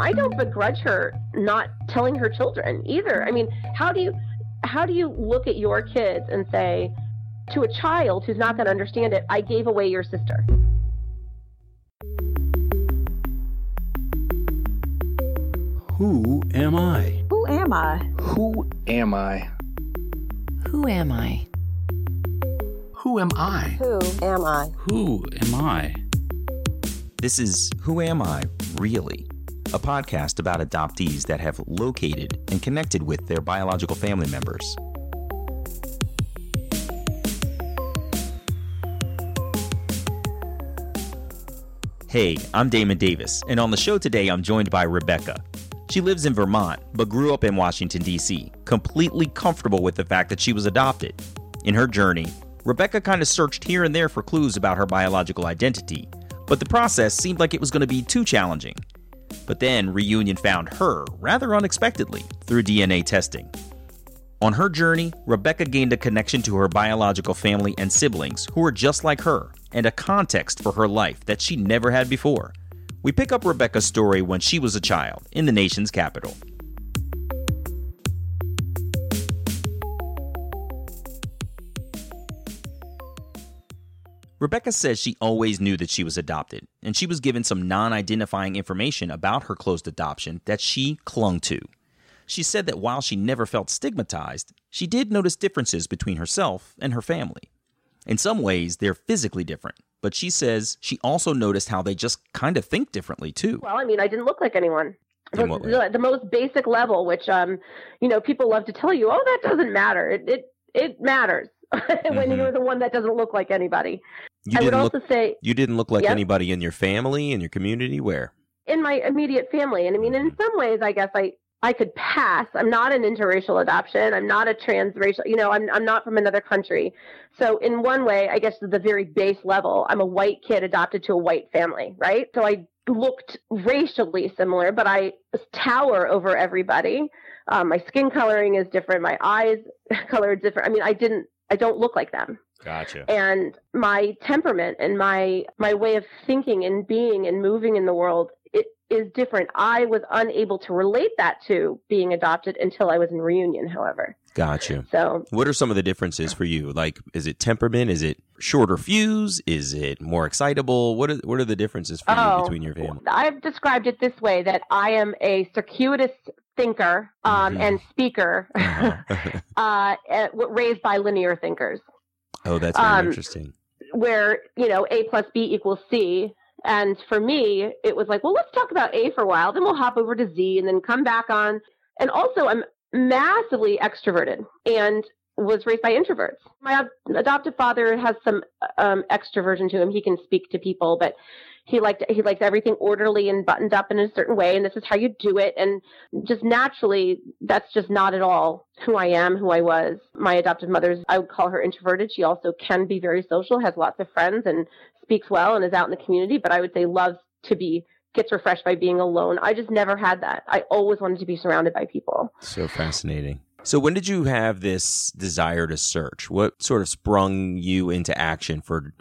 I don't begrudge her not telling her children either. I mean, how do you how do you look at your kids and say to a child who's not going to understand it, I gave away your sister? Who am I? Who am I? Who am I? Who am I? Who am I? Who am I? Who am I? This is Who Am I Really? A podcast about adoptees that have located and connected with their biological family members. Hey, I'm Damon Davis, and on the show today, I'm joined by Rebecca. She lives in Vermont, but grew up in Washington, D.C., completely comfortable with the fact that she was adopted. In her journey, Rebecca kind of searched here and there for clues about her biological identity, but the process seemed like it was going to be too challenging. But then Reunion found her rather unexpectedly through DNA testing. On her journey, Rebecca gained a connection to her biological family and siblings who were just like her, and a context for her life that she never had before. We pick up Rebecca's story when she was a child in the nation's capital. Rebecca says she always knew that she was adopted, and she was given some non identifying information about her closed adoption that she clung to. She said that while she never felt stigmatized, she did notice differences between herself and her family. In some ways, they're physically different, but she says she also noticed how they just kind of think differently too. Well, I mean, I didn't look like anyone. The, the most basic level, which um, you know, people love to tell you, oh, that doesn't matter. It it, it matters when Mhm. you're the one that doesn't look like anybody. You I would also look say you didn't look like Yep. anybody in your family in your community where? in my immediate family, and I mean, in some ways, I guess I I could pass. I'm not an interracial adoption. I'm not a transracial. You know, I'm I'm not from another country. So in one way, I guess at the very base level, I'm a white kid adopted to a white family, right? So I looked racially similar, but I tower over everybody. Um, my skin coloring is different. My eyes color is different. I mean, I didn't. I don't look like them Gotcha. and my temperament and my my way of thinking and being and moving in the world it is different i was unable to relate that to being adopted until i was in reunion however Gotcha. so What are some of the differences for you? Like, is it temperament? Is it shorter fuse? Is it more excitable? What are what are the differences for you Oh, between your family? i've described it this way that i am a circuitous thinker um, Mhm. and speaker Uh-huh. uh, eh, raised by linear thinkers oh, that's very Um, interesting. where you know a plus b equals c. And for me it was like well let's talk about a for a while. Then we'll hop over to z and then come back on. And also i'm massively extroverted. And was raised by introverts. My ad- adoptive father has some um, extroversion to him. He can speak to people but he liked he likes everything orderly and buttoned up in a certain way and this is how you do it and just naturally that's just not at all who i am who i was. My adoptive mother's i would call her introverted. She also can be very social has lots of friends and speaks well and is out in the community but i would say loves to be gets refreshed by being alone. I just never had that. I always wanted to be surrounded by people. So fascinating. So, when did you have this desire to search? What sort of sprung you into action for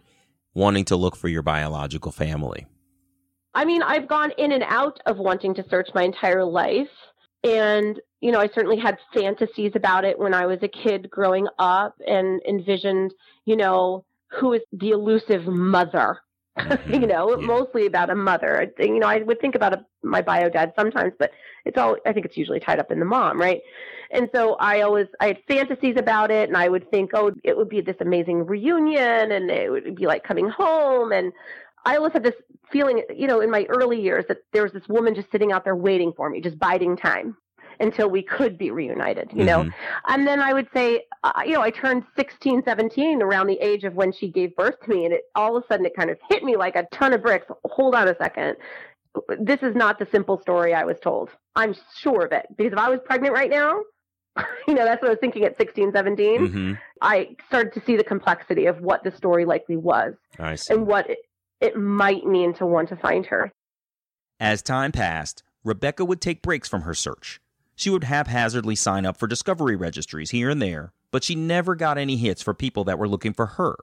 wanting to look for your biological family? I mean, I've gone in and out of wanting to search my entire life. And, you know, I certainly had fantasies about it when I was a kid growing up and envisioned, you know, who is the elusive mother? Mhm. you know, Yeah. mostly about a mother. You know, I would think about a, my bio dad sometimes, but it's all, I think it's usually tied up in the mom, right? And so I always, I had fantasies about it and I would think, oh, it would be this amazing reunion and it would be like coming home. And I always had this feeling, you know, in my early years that there was this woman just sitting out there waiting for me, just biding time until we could be reunited, you know? Mhm. And then I would say, uh, you know, I turned 16, 17 around the age of when she gave birth to me. And it all of a sudden it kind of hit me like a ton of bricks. Hold on a second. This is not the simple story I was told. I'm sure of it. Because if I was pregnant right now, you know, that's what I was thinking at 16, 17. Mhm. I started to see the complexity of what the story likely was I see. and what it, it might mean to want to find her. As time passed, Rebecca would take breaks from her search. She would haphazardly sign up for discovery registries here and there, but she never got any hits for people that were looking for her.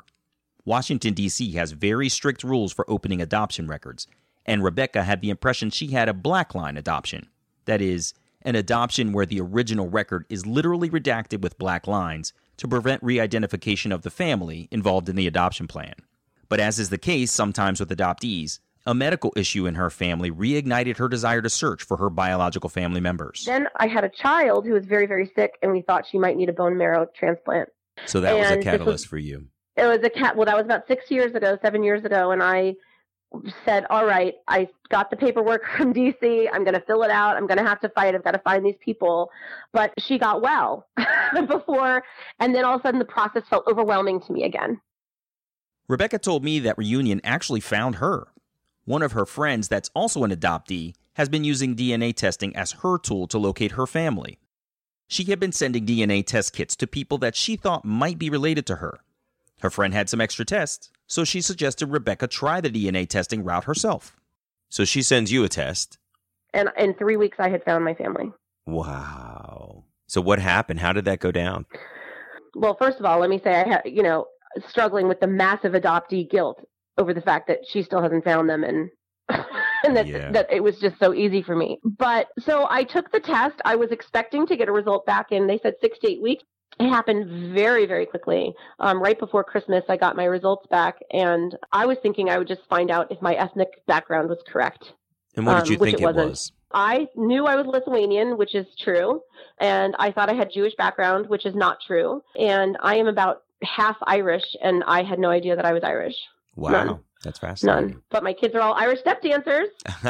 Washington, D.C. has very strict rules for opening adoption records, and Rebecca had the impression she had a black line adoption. That is, an adoption where the original record is literally redacted with black lines to prevent re identification of the family involved in the adoption plan. But as is the case sometimes with adoptees, a medical issue in her family reignited her desire to search for her biological family members. Then I had a child who was very, very sick, and we thought she might need a bone marrow transplant. So that was a catalyst was- for you. It was a cat. Well, that was about six years ago, seven years ago, and I said, "All right, I got the paperwork from DC. I'm going to fill it out. I'm going to have to fight. I've got to find these people." But she got well before, and then all of a sudden, the process felt overwhelming to me again. Rebecca told me that Reunion actually found her. One of her friends, that's also an adoptee, has been using DNA testing as her tool to locate her family. She had been sending DNA test kits to people that she thought might be related to her. Her friend had some extra tests, so she suggested Rebecca try the DNA testing route herself. So she sends you a test. And in three weeks, I had found my family. Wow. So what happened? How did that go down? Well, first of all, let me say I had, you know, struggling with the massive adoptee guilt over the fact that she still hasn't found them and and that Yeah. that it was just so easy for me. But so I took the test. I was expecting to get a result back in they said 6 to 8 weeks. It happened very, very quickly. Um, right before Christmas, I got my results back, and I was thinking I would just find out if my ethnic background was correct. And what Um, did you which think it it, was? I knew I was Lithuanian, which is true, and I thought I had Jewish background, which is not true. And I am about half Irish, and I had no idea that I was Irish. Wow. none. That's fascinating. None. But my kids are all Irish step dancers,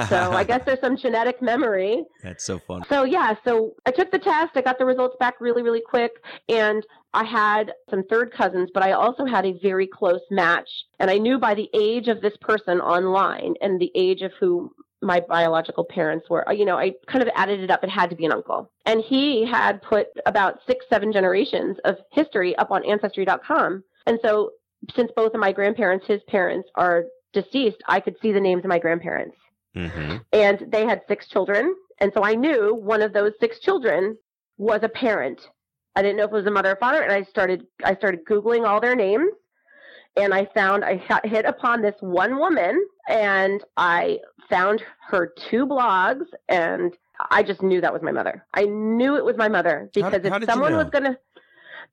so I guess there's some genetic memory. That's so fun. So yeah, so I took the test. I got the results back really, really quick, and I had some third cousins, but I also had a very close match. And I knew by the age of this person online and the age of who my biological parents were. Uh, you know, I kind of added it up. It had to be an uncle, and he had put about six, seven generations of history up on Ancestry.com. And so, since both of my grandparents, his parents, are deceased, I could see the names of my grandparents. Hmm and they had six children. And so i knew one of those six children was a parent. I didn't know if it was a mother or father and i started i started googling all their names. And i found i hit upon this one woman and i found her two blogs and i just knew that was my mother. I knew it was my mother because how if did you someone was going to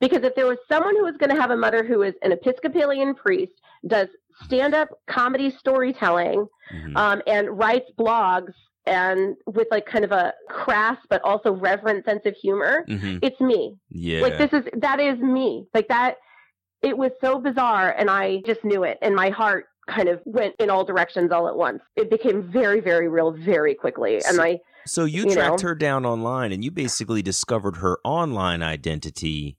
because if there was someone who was going to have a mother who is an episcopalian priest does stand-up comedy storytelling Mhm. um, and writes blogs and with like kind of a crass but also reverent sense of humor. Mhm. It's me. Yeah. Like this is that is me. Like that. It was so bizarre, and I just knew it, and my heart kind of went in all directions all at once. It became very, very real very quickly, and So- I So you, you tracked know. her down online and you basically discovered her online identity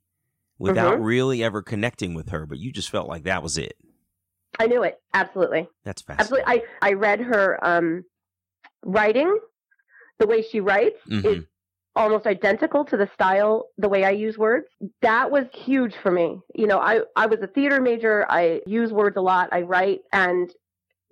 without Mhm. really ever connecting with her, but you just felt like that was it. I knew it absolutely. That's fascinating. Absolutely. I, I read her um, writing. The way she writes is Mhm. almost identical to the style, the way I use words. That was huge for me. You know, I, I was a theater major. I use words a lot. I write. And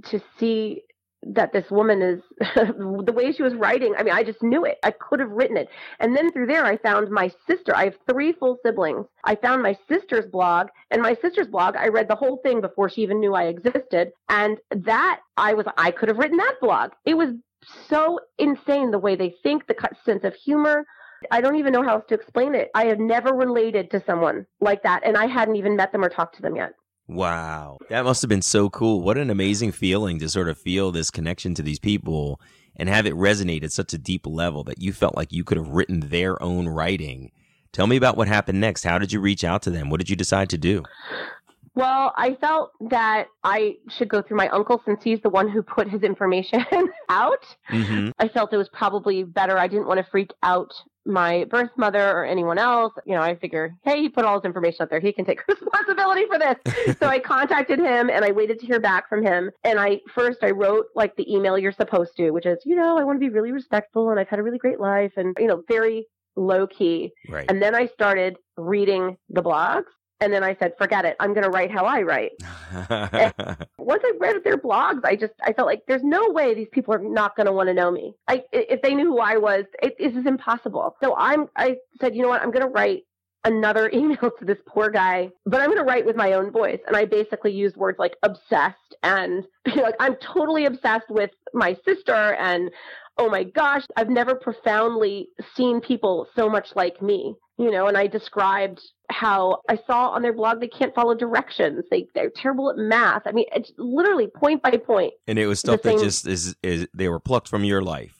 to see that this woman is the way she was writing, I mean, I just knew it. I could have written it. And then through there, I found my sister. I have three full siblings. I found my sister's blog, and my sister's blog, I read the whole thing before she even knew I existed. And that I was, I could have written that blog. It was so insane the way they think, the sense of humor. I don't even know how else to explain it. I have never related to someone like that, and I hadn't even met them or talked to them yet. Wow. That must have been so cool. What an amazing feeling to sort of feel this connection to these people and have it resonate at such a deep level that you felt like you could have written their own writing. Tell me about what happened next. How did you reach out to them? What did you decide to do? Well, I felt that I should go through my uncle since he's the one who put his information out. Mm-hmm. I felt it was probably better. I didn't want to freak out my birth mother or anyone else. You know, I figure, hey, he put all his information out there. He can take responsibility for this. so I contacted him and I waited to hear back from him. And I first I wrote like the email you're supposed to, which is, you know, I want to be really respectful and I've had a really great life and you know, very low key. Right. And then I started reading the blogs. And then I said, forget it. I'm going to write how I write. once I read their blogs, I just I felt like there's no way these people are not going to want to know me. I if they knew who I was, it, this is impossible. So I'm I said, you know what, I'm going to write another email to this poor guy, but I'm going to write with my own voice. And I basically used words like obsessed and like I'm totally obsessed with my sister and oh my gosh, I've never profoundly seen people so much like me. You know, and I described how I saw on their blog they can't follow directions. They they're terrible at math. I mean, it's literally point by point. And it was stuff that just is is they were plucked from your life.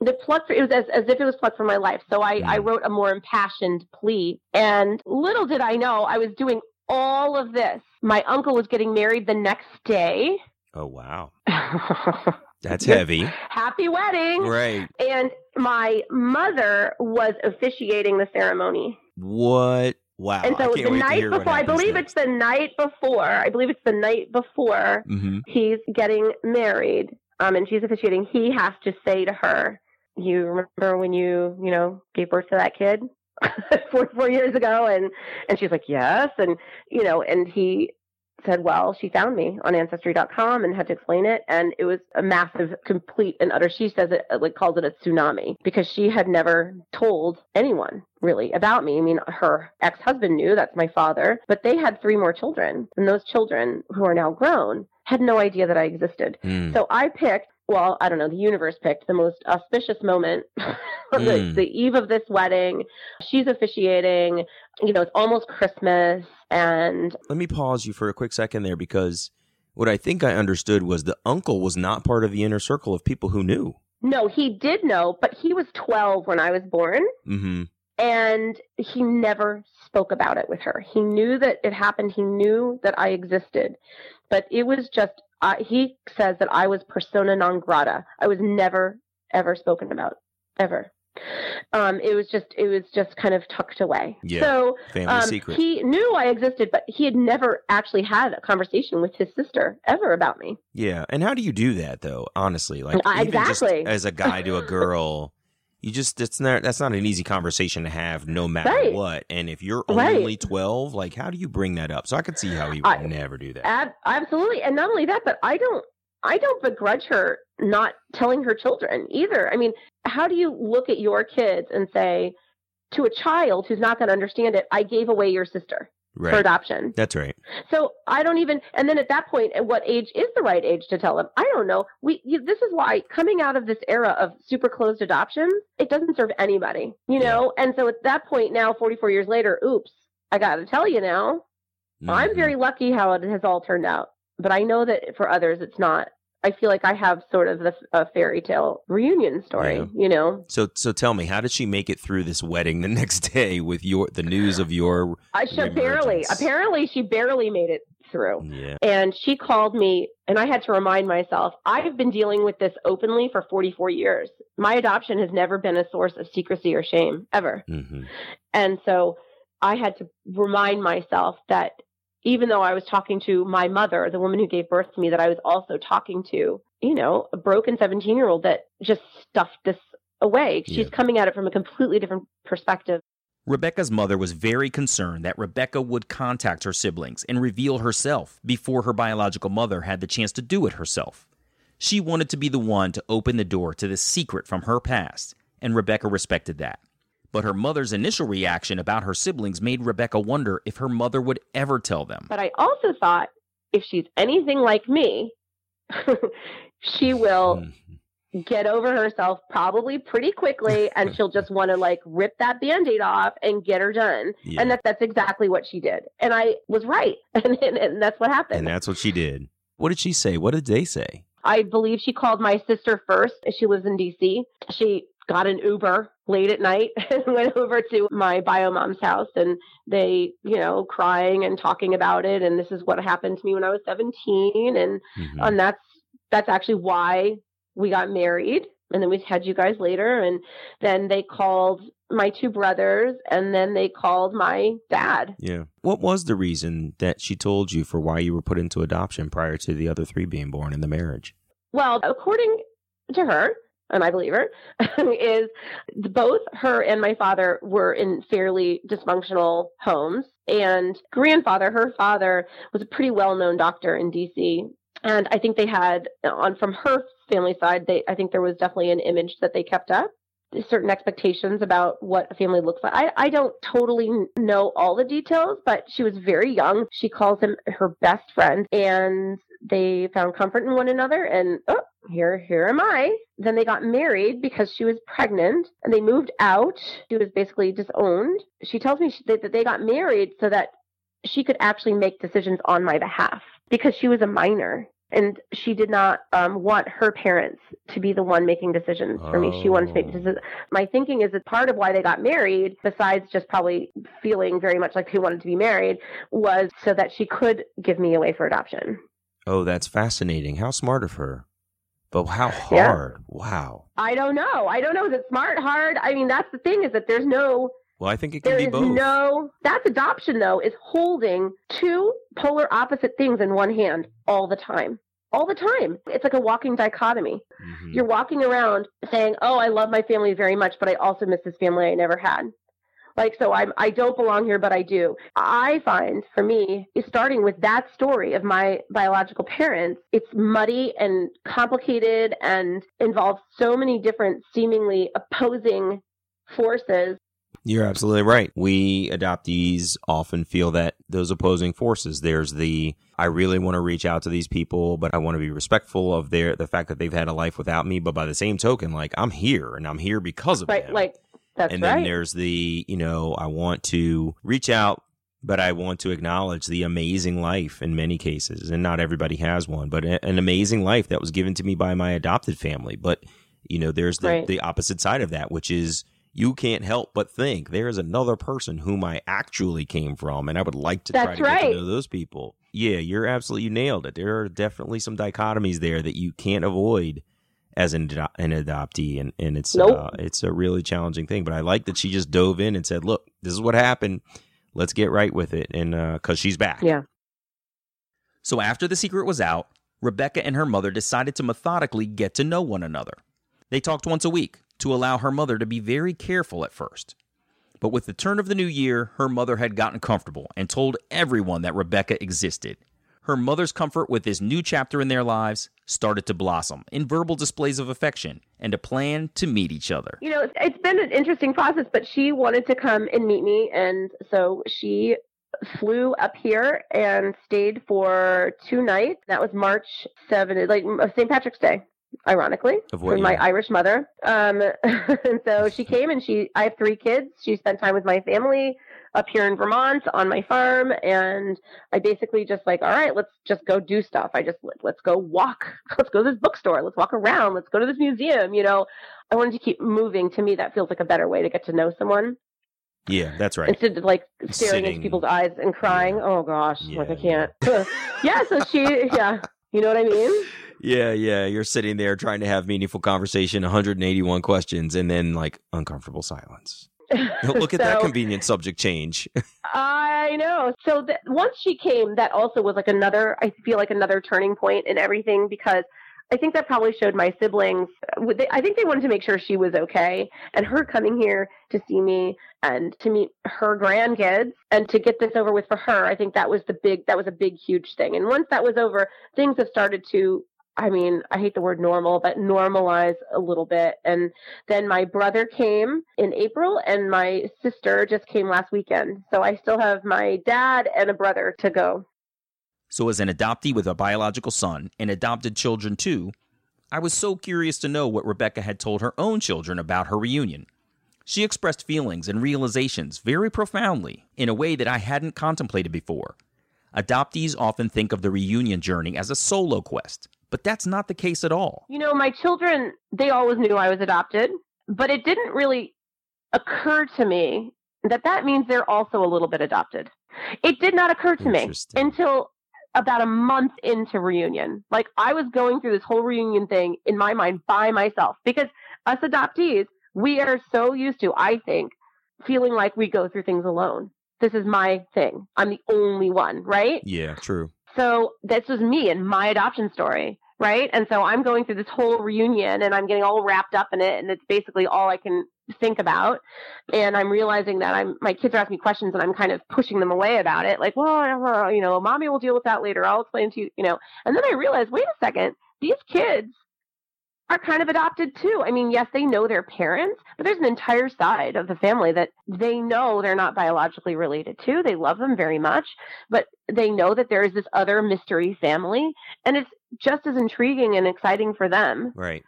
the plucked it was as, as if it was plucked from my life so I, I Mm. wrote a more impassioned plea and little did i know i was doing all of this my uncle was getting married the next day Oh wow. That's heavy. Happy wedding right. and my mother was officiating the ceremony What? Wow. and so the night before i believe next. it's the night before i believe it's the night before Mm-hmm. he's getting married um, and she's officiating, he has to say to her, "You remember when you, you know, gave birth to that kid four, four years ago?" And and she's like, "Yes." And you know, and he said, "Well, she found me on Ancestry.com and had to explain it, and it was a massive, complete and utter." She says it like calls it a tsunami because she had never told anyone really about me. I mean, her ex-husband knew that's my father, but they had three more children, and those children who are now grown had no idea that I existed. Mm. So I picked, well, I don't know, the universe picked the most auspicious moment, the, Mm. the eve of this wedding. She's officiating, you know, it's almost Christmas. And Let me pause you for a quick second there because what I think I understood was the uncle was not part of the inner circle of people who knew. no, he did know, but he was 12 when I was born. Mm-hmm. And he never spoke about it with her. He knew that it happened. He knew that I existed, but it was just, uh, he says that I was persona non grata. I was never, ever spoken about, ever. Um, it was just, it was just kind of tucked away. Yeah, So, Family um, secret. he knew I existed, but he had never actually had a conversation with his sister ever about me. yeah. And how do you do that though? Honestly, like Uh, exactly. as a guy to a girl, you just it's not that's not an easy conversation to have no matter Right. what. And if you're Right. only twelve, like how do you bring that up? So I could see how he would I- never do that. Ab- absolutely, and not only that, but I don't, I don't begrudge her not telling her children either. I mean, how do you look at your kids and say to a child who's not going to understand it, "I gave away your sister for adoption"? That's right. So I don't even. And then at that point, at what age is the right age to tell them? I don't know. We. You, this is why coming out of this era of super closed adoptions, it doesn't serve anybody, you know. And so at that point now, 44 years later, oops, I got to tell you now, I'm Mhm. very lucky how it has all turned out, but I know that for others it's not. I feel like I have sort of the, a fairy tale reunion story, Yeah. you know. So so tell me, how did she make it through this wedding the next day with your the news of your I should barely, apparently, she barely made it through. yeah And she called me, and I had to remind myself I've been dealing with this openly for 44 years. My adoption has never been a source of secrecy or shame, ever. hmm And so I had to remind myself that even though I was talking to my mother, the woman who gave birth to me, that I was also talking to, you know, a broken 17 year old that just stuffed this away. She's Yeah. coming at it from a completely different perspective. Rebecca's mother was very concerned that Rebecca would contact her siblings and reveal herself before her biological mother had the chance to do it herself. She wanted to be the one to open the door to this secret from her past, and Rebecca respected that. But her mother's initial reaction about her siblings made Rebecca wonder if her mother would ever tell them. But I also thought if she's anything like me, she will Mhm. get over herself probably pretty quickly and she'll just want to like rip that band-aid off and get her done Yeah. and that, that's exactly what she did and i was right and, and, and that's what happened And that's what she did. What did she say? What did they say? i believe she called my sister first she lives in dc she got an uber late at night and went over to my bio mom's house and they you know crying and talking about it and this is what happened to me when i was 17 and Mhm. and that's that's actually why we got married and then we had you guys later and then they called my two brothers and then they called my dad Yeah. What was the reason that she told you for why you were put into adoption prior to the other three being born in the marriage? well according to her and i believe her is both her and my father were in fairly dysfunctional homes and grandfather her father was a pretty well-known doctor in dc and i think they had on from her family side they i think there was definitely an image that they kept up certain expectations about what a family looks like. I, I don't totally know all the details, but she was very young. She calls him her best friend, and they found comfort in one another. And oh, here, here am I. Then they got married because she was pregnant, and they moved out. She was basically disowned. She tells me she, that they got married so that she could actually make decisions on my behalf because she was a minor and she did not um, want her parents to be the one making decisions for me. She wanted to make Oh. decisions. My thinking is that part of why they got married, besides just probably feeling very much like they wanted to be married, was so that she could give me away for adoption. Oh, that's fascinating. How smart of her. But how Yeah. hard. Wow. I don't know. I don't know. Is it smart, hard? I mean, that's the thing is that there's no Well, I think it can be both. no that's adoption though is holding two polar opposite things in one hand all the time all the time it's like a walking dichotomy Mhm. you're walking around saying oh i love my family very much but i also miss this family i never had like so i'm i don't belong here but i do i find for me is starting with that story of my biological parents it's muddy and complicated and involves so many different seemingly opposing forces You're absolutely right. We adoptees often feel that those opposing forces. There's the I really want to reach out to these people, but I want to be respectful of their the fact that they've had a life without me. But by the same token, like I'm here and I'm here because of right them. like that's and right then there's the you know I want to reach out, but I want to acknowledge the amazing life in many cases, and not everybody has one, but an amazing life that was given to me by my adopted family. But you know, there's the, Right. the opposite side of that, which is you can't help but think there is another person whom I actually came from, and I would like to try That's to get to know those people. Yeah, you're absolutely you nailed it. There are definitely some dichotomies there that you can't avoid as an, an adoptee, and and it's Nope. uh, it's a really challenging thing. But I like that she just dove in and said, "Look, this is what happened. Let's get right with it," and because she's back. yeah So after the secret was out, Rebecca and her mother decided to methodically get to know one another. They talked once a week to allow her mother to be very careful at first. But with the turn of the new year, her mother had gotten comfortable and told everyone that Rebecca existed. Her mother's comfort with this new chapter in their lives started to blossom in verbal displays of affection and a plan to meet each other. you know, it's, been an interesting process, but she wanted to come and meet me. And so she flew up here and stayed for two nights. That was March 7th, like St. Patrick's Day, ironically, for my? Irish mother. Um, and so she came and she, I have three kids. She spent time with my family up here in Vermont on my farm. And I basically just like, all right, let's just go do stuff. I just, let's go walk. Let's go to this bookstore. Let's walk around. Let's go to this museum. You know, I wanted to keep moving. To me, that feels like a better way to get to know someone Yeah, that's right. instead of like staring Sitting. into people's eyes and crying. Yeah. Oh gosh, like I can't. yeah, so she, yeah, you know what I mean? Yeah, yeah. You're sitting there trying to have meaningful conversation, 181 questions, and then like uncomfortable silence. Look at that convenient subject change. I know. So th- once she came, that also was like another. I feel like another turning point in everything because I think that probably showed my siblings. Uh, they- I think they wanted to make sure she was okay, and her coming here to see me and to meet her grandkids and to get this over with for her. I think that was the big. That was a big, huge thing. And once that was over, things have started to. I mean, I hate the word normal, but normalize a little bit. And then my brother came in April, and my sister just came last weekend. So I still have my dad and a brother to go. So, as an adoptee with a biological son and adopted children too, I was so curious to know what Rebecca had told her own children about her reunion. She expressed feelings and realizations very profoundly in a way that I hadn't contemplated before. Adoptees often think of the reunion journey as a solo quest, but that's not the case at all. You know, my children, they always knew I was adopted, but it didn't really occur to me that that means they're also a little bit adopted. It did not occur to me until about a month into reunion. Like I was going through this whole reunion thing in my mind by myself because us adoptees, we are so used to, I think, feeling like we go through things alone. This is my thing. I'm the only one, right? Yeah, true. So this was me and my adoption story, right? And so I'm going through this whole reunion and I'm getting all wrapped up in it and it's basically all I can think about. And I'm realizing that I'm my kids are asking me questions and I'm kind of pushing them away about it. Like, well, uh, you know, mommy will deal with that later. I'll explain to you, you know. And then I realized, wait a second, these kids are kind of adopted too. I mean, yes, they know their parents, but there's an entire side of the family that they know they're not biologically related to. They love them very much, but they know that there is this other mystery family, and it's just as intriguing and exciting for them. Right.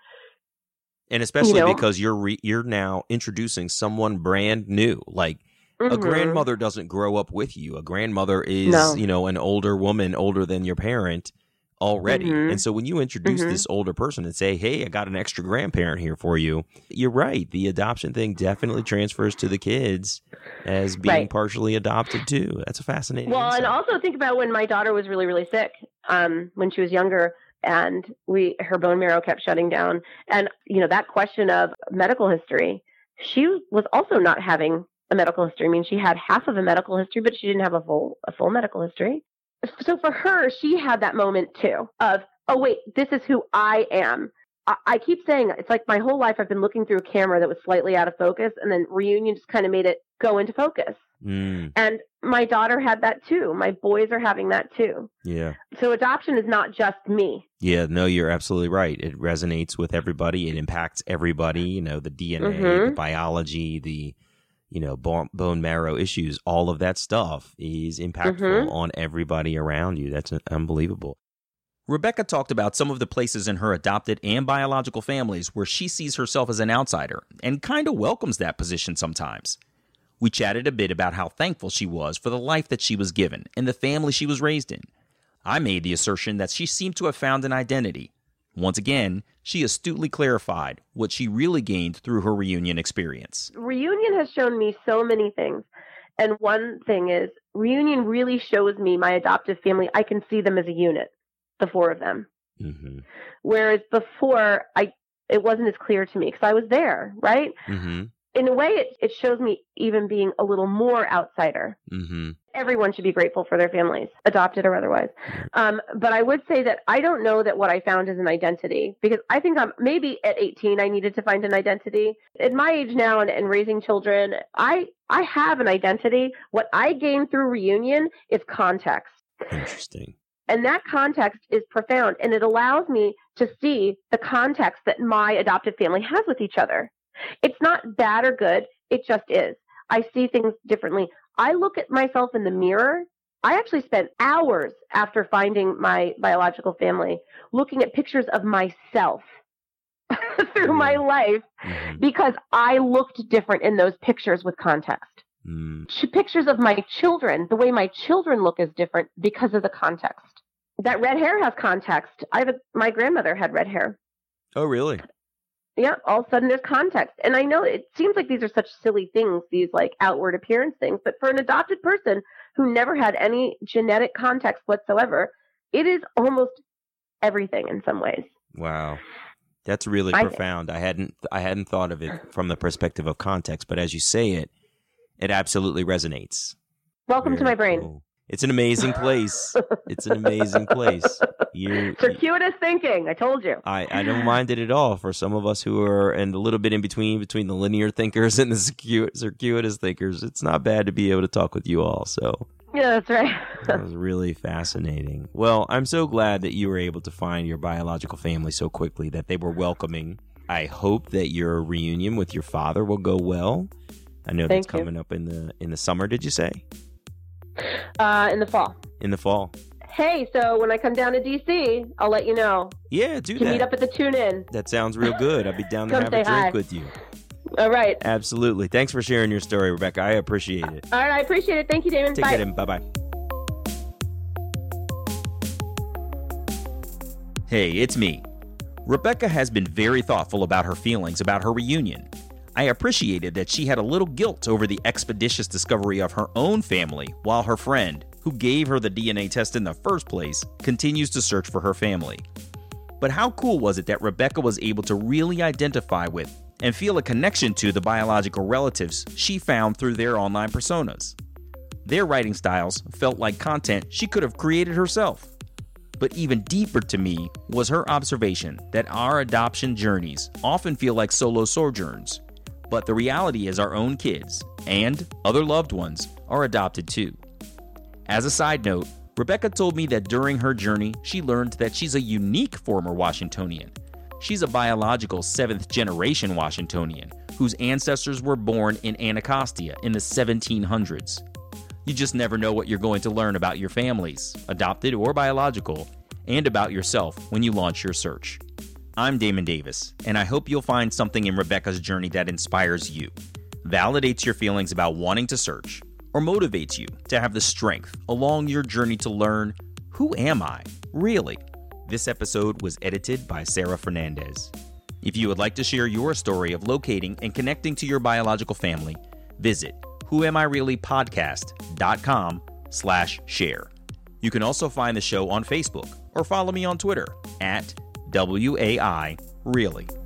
And especially know? because you're re- you're now introducing someone brand new. Like a Mhm. grandmother doesn't grow up with you. A grandmother is, No. you know, an older woman, older than your parent already. Mhm. And so when you introduce Mhm. this older person and say, "Hey, I got an extra grandparent here for you," you're right. The adoption thing definitely transfers to the kids as being Right. partially adopted too. That's a fascinating. Well, and also think about when my daughter was really, really sick um, when she was younger, and we her bone marrow kept shutting down, and you know that question of medical history. She was also not having a medical history. I mean, she had half of a medical history, but she didn't have a full a full medical history. So for her, she had that moment too of, oh wait, this is who I am. I, I keep saying it's like my whole life I've been looking through a camera that was slightly out of focus, and then reunion just kind of made it go into focus. Mm, And my daughter had that too. My boys are having that too. yeah. So adoption is not just me. Yeah, no, you're absolutely right. It resonates with everybody. It impacts everybody. You know, the DNA, the Mhm. biology, the you know bone, bone marrow issues. All of that stuff is impactful Mhm. on everybody around you. That's unbelievable. Rebecca talked about some of the places in her adopted and biological families where she sees herself as an outsider and kind of welcomes that position sometimes. We chatted a bit about how thankful she was for the life that she was given and the family she was raised in. I made the assertion that she seemed to have found an identity. Once again, she astutely clarified what she really gained through her reunion experience. Reunion has shown me so many things. And one thing is, reunion really shows me my adoptive family. I can see them as a unit, the four of them. hmm Whereas before, I it wasn't as clear to me because I was there, right? hmm In a way, it, it shows me even being a little more outsider. hmm everyone should be grateful for their families, adopted or otherwise. Um, but I would say that I don't know that what I found is an identity because I think I'm maybe at 18 I needed to find an identity. At my age now and, and raising children, I I have an identity. What I gain through reunion is context. Interesting. And that context is profound and it allows me to see the context that my adopted family has with each other. It's not bad or good, it just is. I see things differently. I look at myself in the mirror. I actually spent hours after finding my biological family looking at pictures of myself through my life Mhm. because I looked different in those pictures with context. Mm. Pictures of my children, the way my children look is different because of the context. That red hair has context. I have a, my grandmother had red hair. Oh, really? Yeah, all of a sudden there's context. And I know it seems like these are such silly things, these like outward appearance things, but for an adopted person who never had any genetic context whatsoever, it is almost everything in some ways. Wow. That's really I- profound. I hadn't I hadn't thought of it from the perspective of context, but as you say it, it absolutely resonates. Welcome to my brain. cool. It's an amazing place. It's an amazing place. You, Circuitous thinking, I told you. I, I don't mind it at all for some of us who are and a little bit in between between the linear thinkers and the circuitous thinkers. It's not bad to be able to talk with you all. So Yeah, that's right. that was really fascinating. Well, I'm so glad that you were able to find your biological family so quickly that they were welcoming. I hope that your reunion with your father will go well. I know that's Thank you. coming up in the in the summer. Did you say Uh, in the fall. in the fall? Hey, so when I come down to DC, I'll let you know. Yeah, do can that. meet up at the tune in. that sounds real good. I'd be down to have a drink hi. with you. All right. Absolutely. Thanks for sharing your story, Rebecca. I appreciate it. All right, I appreciate it. Thank you, Damon. Take Bye. care, bye bye. Hey, it's me. Rebecca has been very thoughtful about her feelings about her reunion. I appreciated that she had a little guilt over the expeditious discovery of her own family, while her friend, who gave her the DNA test in the first place, continues to search for her family. But how cool was it that Rebecca was able to really identify with and feel a connection to the biological relatives she found through their online personas? Their writing styles felt like content she could have created herself. But even deeper to me was her observation that our adoption journeys often feel like solo sojourns, but the reality is our own kids and other loved ones are adopted too. As a side note, Rebecca told me that during her journey, she learned that she's a unique former Washingtonian. She's a biological seventh generation Washingtonian whose ancestors were born in Anacostia in the 1700s. You just never know what you're going to learn about your families, adopted or biological, and about yourself when you launch your search. I'm Damon Davis, and I hope you'll find something in Rebecca's journey that inspires you, validates your feelings about wanting to search, or motivates you to have the strength along your journey to learn who am I, really? This episode was edited by Sarah Fernandez. If you would like to share your story of locating and connecting to your biological family, visit whoamireallypodcast.com slash share. You can also find the show on Facebook or follow me on Twitter at WAI Really.